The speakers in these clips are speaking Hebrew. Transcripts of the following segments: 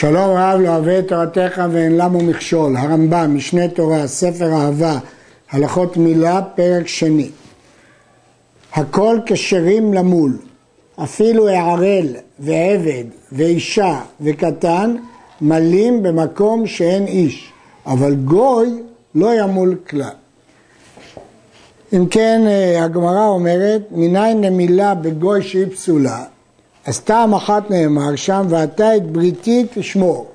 שלום רב לא אוהב את תורתך ואין למו מכשול, הרמב"ם, משנה תורה, ספר אהבה, הלכות מילה, פרק שני. הכל כשרים למול, אפילו הערל ועבד ואישה וקטן מלים במקום שאין איש, אבל גוי לא ימול כלל. אם כן, אה, הגמרא אומרת, מניין למילה בגוי שהיא פסולה? אז טעם אחת נאמר שם, ואתה את בריתי תשמור.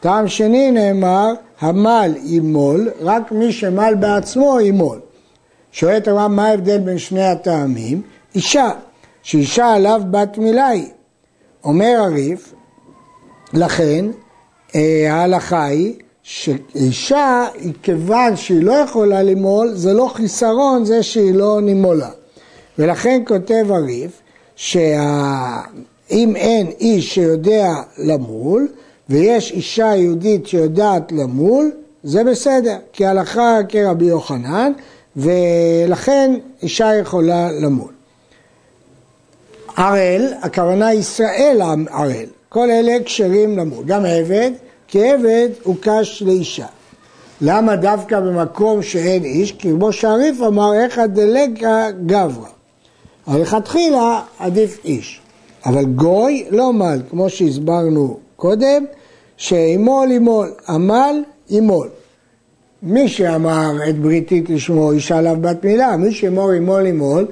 טעם שני נאמר, המל ימול, רק מי שמל בעצמו ימול. שואלת הרב, מה ההבדל בין שני הטעמים? אישה, שאישה עליו בת מילה היא. אומר הריף, לכן אה, ההלכה היא שאישה, כיוון שהיא לא יכולה למול, זה לא חיסרון זה שהיא לא נימולה. ולכן כותב הריף, שאם אין איש שיודע למול, ויש אישה יהודית שיודעת למול, זה בסדר, כי הלכה כרבי יוחנן, ולכן אישה יכולה למול. ערל, הכוונה ישראל ערל, כל אלה כשרים למול, גם עבד, כי עבד הוא קש לאישה. למה דווקא במקום שאין איש? כי כמו שהריף אמר, איך הדלגה גברא. אבל לכתחילה עדיף איש. אבל גוי לא מל, כמו שהסברנו קודם, שימול ימול, עמל ימול. מי שאמר את בריתי תשמור אישה עליו בת מילה, מי שאמור ימול ימול,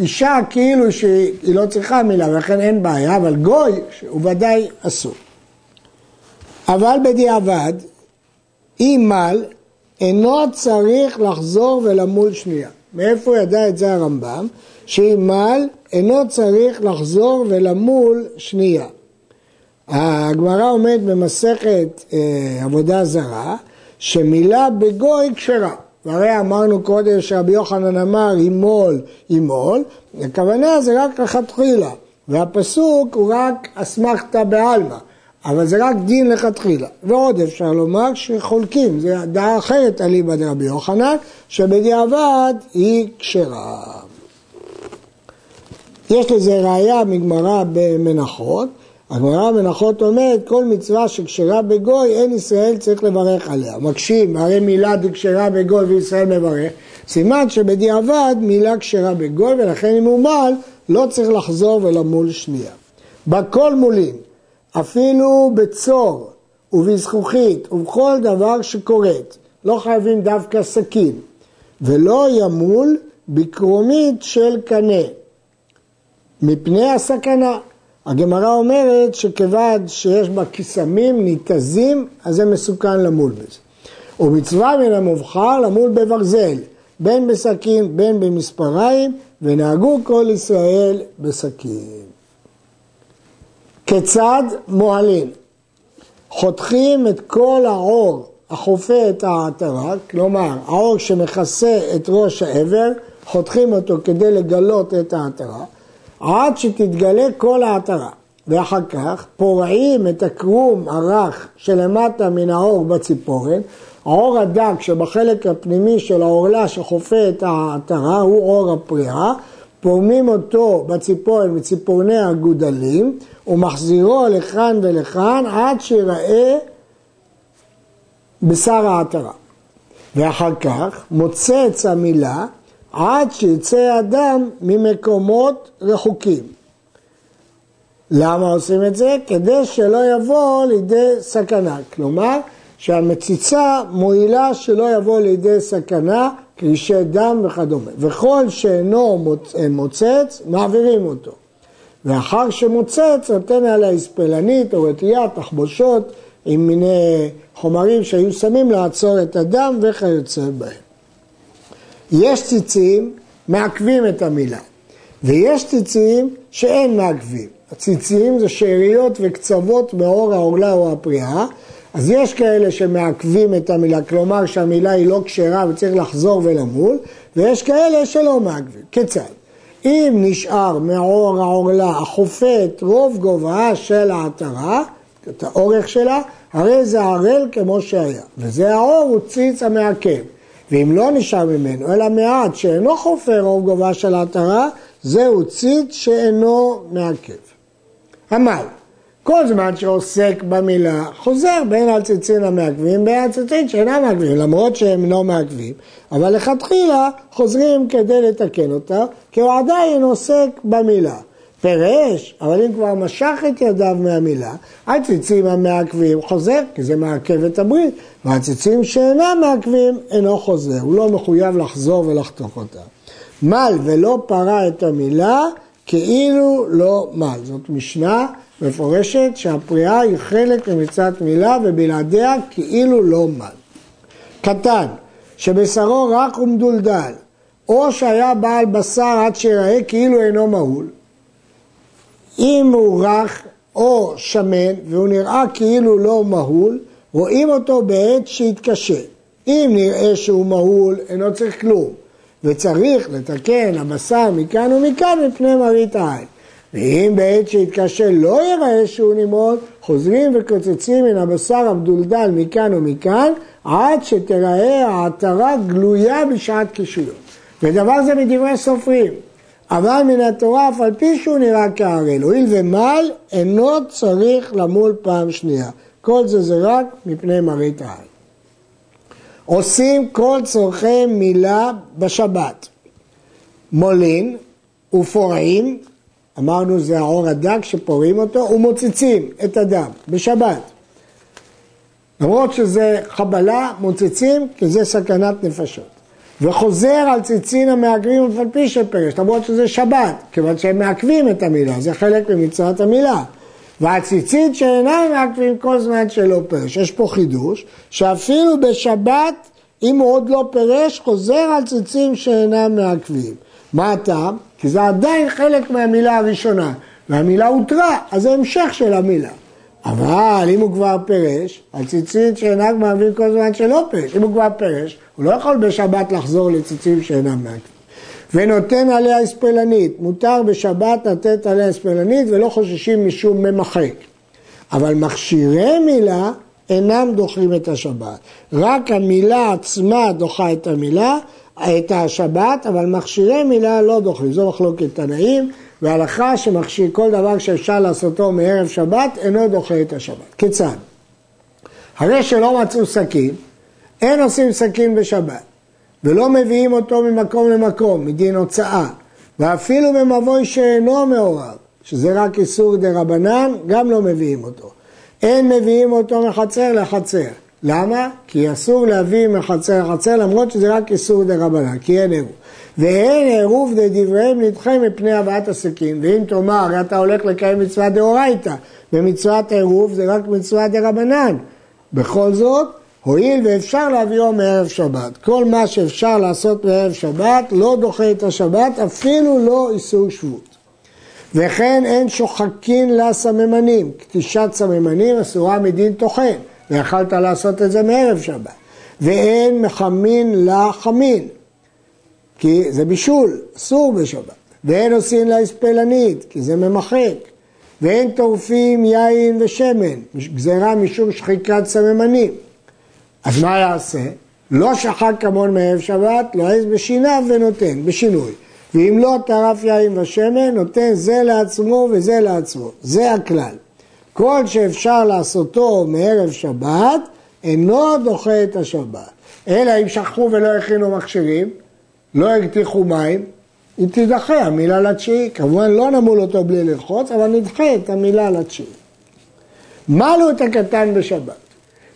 אישה כאילו שהיא לא צריכה מילה ולכן אין בעיה, אבל גוי הוא ודאי אסור. אבל בדיעבד, אם מל, אינו צריך לחזור ולמול שנייה. מאיפה ידע את זה הרמב"ם? שאם מל, אינו צריך לחזור ולמול שנייה. הגמרא עומד במסכת אה, עבודה זרה, שמילה בגוי כשרה. והרי אמרנו קודם שרבי יוחנן אמר ימול ימול, הכוונה זה רק לכתחילה, והפסוק הוא רק אסמכתא בעלמא. אבל זה רק דין לכתחילה. ועוד אפשר לומר שחולקים, זה דעה אחרת אליבא דרבי יוחנן, שבדיעבד היא כשרה. יש לזה ראייה מגמרא במנחות. הגמרא במנחות אומרת, כל מצווה שכשרה בגוי, אין ישראל צריך לברך עליה. מקשים, הרי מילה דקשרה בגוי וישראל מברך, סימן שבדיעבד מילה כשרה בגוי, ולכן אם הוא מעל, לא צריך לחזור ולמול שנייה. בכל מולים, אפילו בצור ובזכוכית ובכל דבר שקורית, לא חייבים דווקא סכין, ולא ימול בקרומית של קנה, מפני הסכנה. הגמרא אומרת שכיוון שיש בה קיסמים ניתזים, אז זה מסוכן למול בזה. ומצווה מן המובחר למול בברזל, בין בסכין בין במספריים, ונהגו כל ישראל בסכין. כיצד מועלים? חותכים את כל העור החופה את העטרה, כלומר העור שמכסה את ראש העבר, חותכים אותו כדי לגלות את העטרה, עד שתתגלה כל העטרה. ואחר כך פורעים את הקרום הרך שלמטה מן העור בציפורן, העור הדק שבחלק הפנימי של העורלה שחופה את העטרה הוא עור הפריאה, פורמים אותו בציפורן מציפורני הגודלים ומחזירו לכאן ולכאן עד שיראה בשר העטרה. ואחר כך מוצץ המילה עד שיצא אדם ממקומות רחוקים. למה עושים את זה? כדי שלא יבוא לידי סכנה. כלומר, שהמציצה מועילה שלא יבוא לידי סכנה, קרישי דם וכדומה. וכל שאינו מוצץ, מעבירים אותו. ואחר שמוצץ, נותן עליה הספלנית או רטייה, תחבושות, עם מיני חומרים שהיו שמים לעצור את הדם וכיוצא בהם. יש ציצים מעכבים את המילה, ויש ציצים שאין מעכבים. הציצים זה שאריות וקצוות בעור העורלה או הפריאה, אז יש כאלה שמעכבים את המילה, כלומר שהמילה היא לא כשרה וצריך לחזור ולמול, ויש כאלה שלא מעכבים. כיצד? אם נשאר מעור העורלה החופה את רוב גובהה של העטרה, את האורך שלה, הרי זה ערל כמו שהיה, וזה העור הוא ציץ המעכב. ואם לא נשאר ממנו, אלא מעט שאינו חופר רוב גובה של העטרה, זהו ציץ שאינו מעכב. המל, כל זמן שעוסק במילה, חוזר בין הציצין המעכבים בין הציצין שאינם מעכבים, למרות שהם לא מעכבים, אבל לכתחילה חוזרים כדי לתקן אותה, כי הוא עדיין עוסק במילה. פירש, אבל אם כבר משך את ידיו מהמילה, הציצים המעכבים חוזר, כי זה מעכב את הברית, והציצים שאינם מעכבים אינו חוזר, הוא לא מחויב לחזור ולחתוך אותה. מל ולא פרה את המילה, כאילו לא מל. זאת משנה מפורשת שהפריאה היא חלק ממצוות מילה ובלעדיה כאילו לא מל. קטן, שבשרו רך ומדולדל, או שהיה בעל בשר עד שיראה כאילו אינו מהול, אם הוא רך או שמן והוא נראה כאילו לא מהול, רואים אותו בעת שהתקשה. אם נראה שהוא מהול, אינו צריך כלום, וצריך לתקן הבשר מכאן ומכאן מפני מראית העין. ואם בעת שהתקשה לא יראה שהוא נמרוד, חוזרים וקוצצים מן הבשר המדולדל מכאן ומכאן, עד שתראה העטרה גלויה בשעת קישויות. ודבר זה מדברי סופרים. אבל מן התורה אף על פי שהוא נראה כערל, הואיל ומל אינו צריך למול פעם שנייה. כל זה זה רק מפני מראית העין. עושים כל צורכי מילה בשבת. מולין ופורעים, אמרנו זה העור הדק שפורעים אותו, ומוצצים את הדם בשבת. למרות שזה חבלה, מוצצים כי זה סכנת נפשות. וחוזר על ציצין המעכבים אף על פי שפרש, למרות שזה שבת, כיוון שהם מעכבים את המילה, זה חלק ממצוות המילה. והציצית שאינם מעכבים כל זמן שלא פרש. יש פה חידוש, שאפילו בשבת, אם הוא עוד לא פרש, חוזר על ציצים שאינם מעכבים. מה הטעם? כי זה עדיין חלק מהמילה הראשונה, והמילה הותרה, אז זה המשך של המילה. אבל אם הוא כבר פירש, הציצית שאינם מעכבים כל זמן שלא פירש. אם הוא כבר פירש, הוא לא יכול בשבת לחזור לציצים שאינם מעכבים. ונותן עליה אספלנית, מותר בשבת לתת עליה אספלנית ולא חוששים משום ממחק. אבל מכשירי מילה אינם דוחים את השבת. רק המילה עצמה דוחה את המילה, את השבת, אבל מכשירי מילה לא דוחים. זו מחלוקת תנאים, והלכה שמכשיר כל דבר שאפשר לעשותו מערב שבת אינו דוחה את השבת. כיצד? הרי שלא מצאו סכין, אין עושים סכין בשבת. ולא מביאים אותו ממקום למקום, מדין הוצאה, ואפילו במבוי שאינו מעורב, שזה רק איסור דה רבנן, גם לא מביאים אותו. אין מביאים אותו מחצר לחצר. למה? כי אסור להביא מחצר לחצר למרות שזה רק איסור דה רבנן, כי אין עירוב. ואין עירוב דדבריהם נדחה מפני הבאת הסכין. ואם תאמר, אתה הולך לקיים מצווה דאורייתא, ומצוות עירוב זה רק מצווה דה רבנן. בכל זאת, הואיל ואפשר להביאו מערב שבת. כל מה שאפשר לעשות מערב שבת לא דוחה את השבת, אפילו לא איסור שבות. וכן אין שוחקין לסממנים, קטישת סממנים אסורה מדין טוחן, ויכלת לעשות את זה מערב שבת. ואין מחמין לחמין, כי זה בישול, אסור בשבת. ואין עושים לה אספלנית, כי זה ממחק. ואין טורפים יין ושמן, גזירה משום שחיקת סממנים. אז מה יעשה? לא שחק כמון מערב שבת, לועז בשיניו ונותן, בשינוי. ואם לא טרף יין ושמן, נותן זה לעצמו וזה לעצמו. זה הכלל. כל שאפשר לעשותו מערב שבת, אינו דוחה את השבת. אלא אם שכחו ולא הכינו מכשירים, לא הקטיחו מים, היא תידחה המילה לתשיעי. כמובן לא נמול אותו בלי ללחוץ, אבל נדחה את המילה לתשיעי. מלו את הקטן בשבת.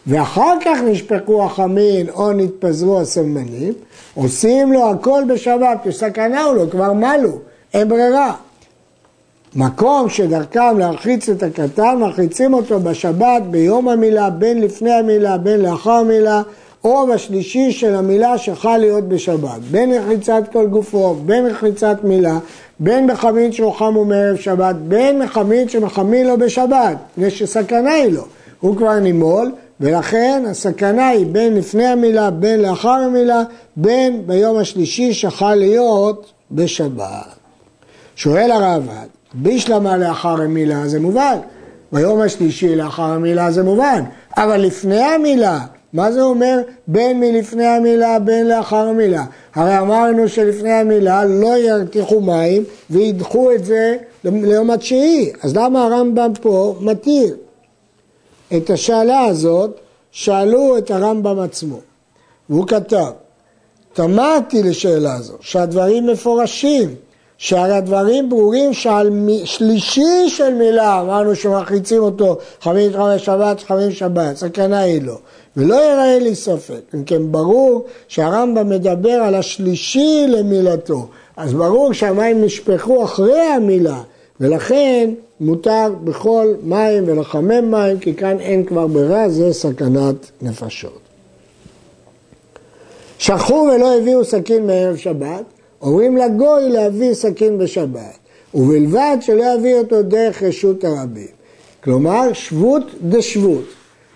ואחר כך נשפכו החמין או נתפזרו הסמנים, עושים לו הכל בשבת, בסכנה הוא לו, כבר מלו, אין ברירה. מקום שדרכם להרחיץ את הקטן, מרחיצים אותו בשבת, ביום המילה, בין לפני המילה, בין לאחר המילה, או בשלישי של המילה שחל להיות בשבת. בין רחיצת כל גופו, בין רחיצת מילה, בין מחמין שהוא חם ומערב שבת, בין מחמין שמחמין לו בשבת, מפני שסכנה היא לו. הוא כבר נימול, ולכן הסכנה היא בין לפני המילה, בין לאחר המילה, בין ביום השלישי שחל להיות בשבת. שואל הרעב"ד, בישלמה לאחר המילה זה מובן, ביום השלישי לאחר המילה זה מובן, אבל לפני המילה, מה זה אומר בין מלפני המילה בין לאחר המילה? הרי אמרנו שלפני המילה לא ירתיחו מים וידחו את זה ליום התשיעי, אז למה הרמב"ם פה מתיר? את השאלה הזאת שאלו את הרמב"ם עצמו, והוא כתב, תמהתי לשאלה זו, שהדברים מפורשים, שהרי הדברים ברורים שעל שלישי של מילה, אמרנו שמחריצים אותו חמש חמש שבת, חמש שבת, סכנה היא לו. ולא יראה לי ספק. אם כן, ברור שהרמב"ם מדבר על השלישי למילתו. אז ברור שהמים נשפכו אחרי המילה, ולכן מותר בכל מים ולחמם מים, כי כאן אין כבר ברירה, זה סכנת נפשות. שכחו ולא הביאו סכין מערב שבת, אומרים לגוי להביא סכין בשבת, ובלבד שלא יביא אותו דרך רשות הרבים. כלומר, שבות דשבות.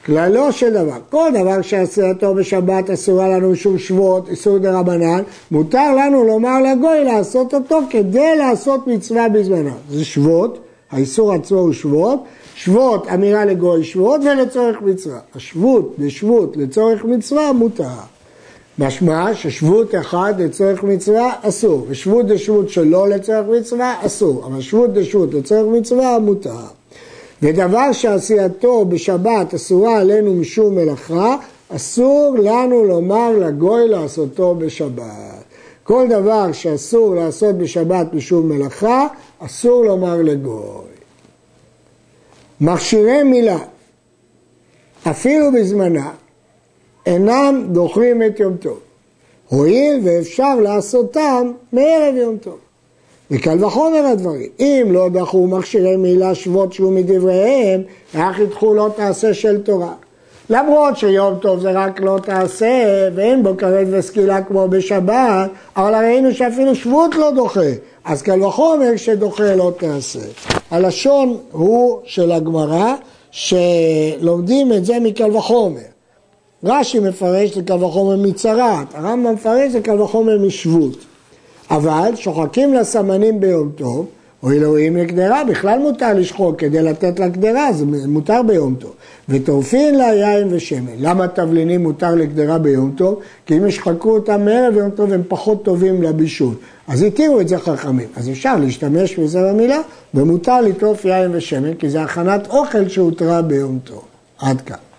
כללו של דבר, כל דבר שעשייתו בשבת אסורה לנו משום שבות, איסור דה רבנן, מותר לנו לומר לגוי לעשות אותו כדי לעשות מצווה בזמנו. זה שבות, האיסור עצמו הוא שבות, שבות אמירה לגוי שבות ולצורך מצווה. השבות בשבות לצורך מצווה מותר. משמע ששבות אחד לצורך מצווה אסור, ושבות דשבות שלא לצורך מצווה אסור, אבל שבות דשבות לצורך מצווה מותר. ודבר שעשייתו בשבת אסורה עלינו משום מלאכה, אסור לנו לומר לגוי לעשותו בשבת. כל דבר שאסור לעשות בשבת משום מלאכה, אסור לומר לגוי. מכשירי מילה, אפילו בזמנה, אינם דוחים את יום טוב, הואיל ואפשר לעשותם מערב יום טוב. וקל וחומר הדברים. אם לא דחו מכשירי מילה שוות שהוא מדבריהם, איך ידחו לא תעשה של תורה. למרות שיום טוב זה רק לא תעשה, ואין בו כרת וסקילה כמו בשבת, אבל ראינו שאפילו שבות לא דוחה, אז קל וחומר שדוחה לא תעשה. הלשון הוא של הגמרא, שלומדים את זה מקל וחומר. רש"י מפרש לקל וחומר מצרת, הרמב"ם מפרש לקל וחומר משבות. אבל שוחקים לה סמנים ביום טוב, או אלוהים לקדרה, בכלל מותר לשחוק כדי לתת לה קדרה, זה מותר ביום טוב. וטורפין לה יין ושמן. למה תבלינים מותר לקדרה ביום טוב? כי אם ישחקו אותם מערב יום טוב הם פחות טובים לבישול. אז התירו את זה חכמים. אז אפשר להשתמש בזה במילה, ומותר לטרוף יין ושמן, כי זה הכנת אוכל שהותרה ביום טוב. עד כאן.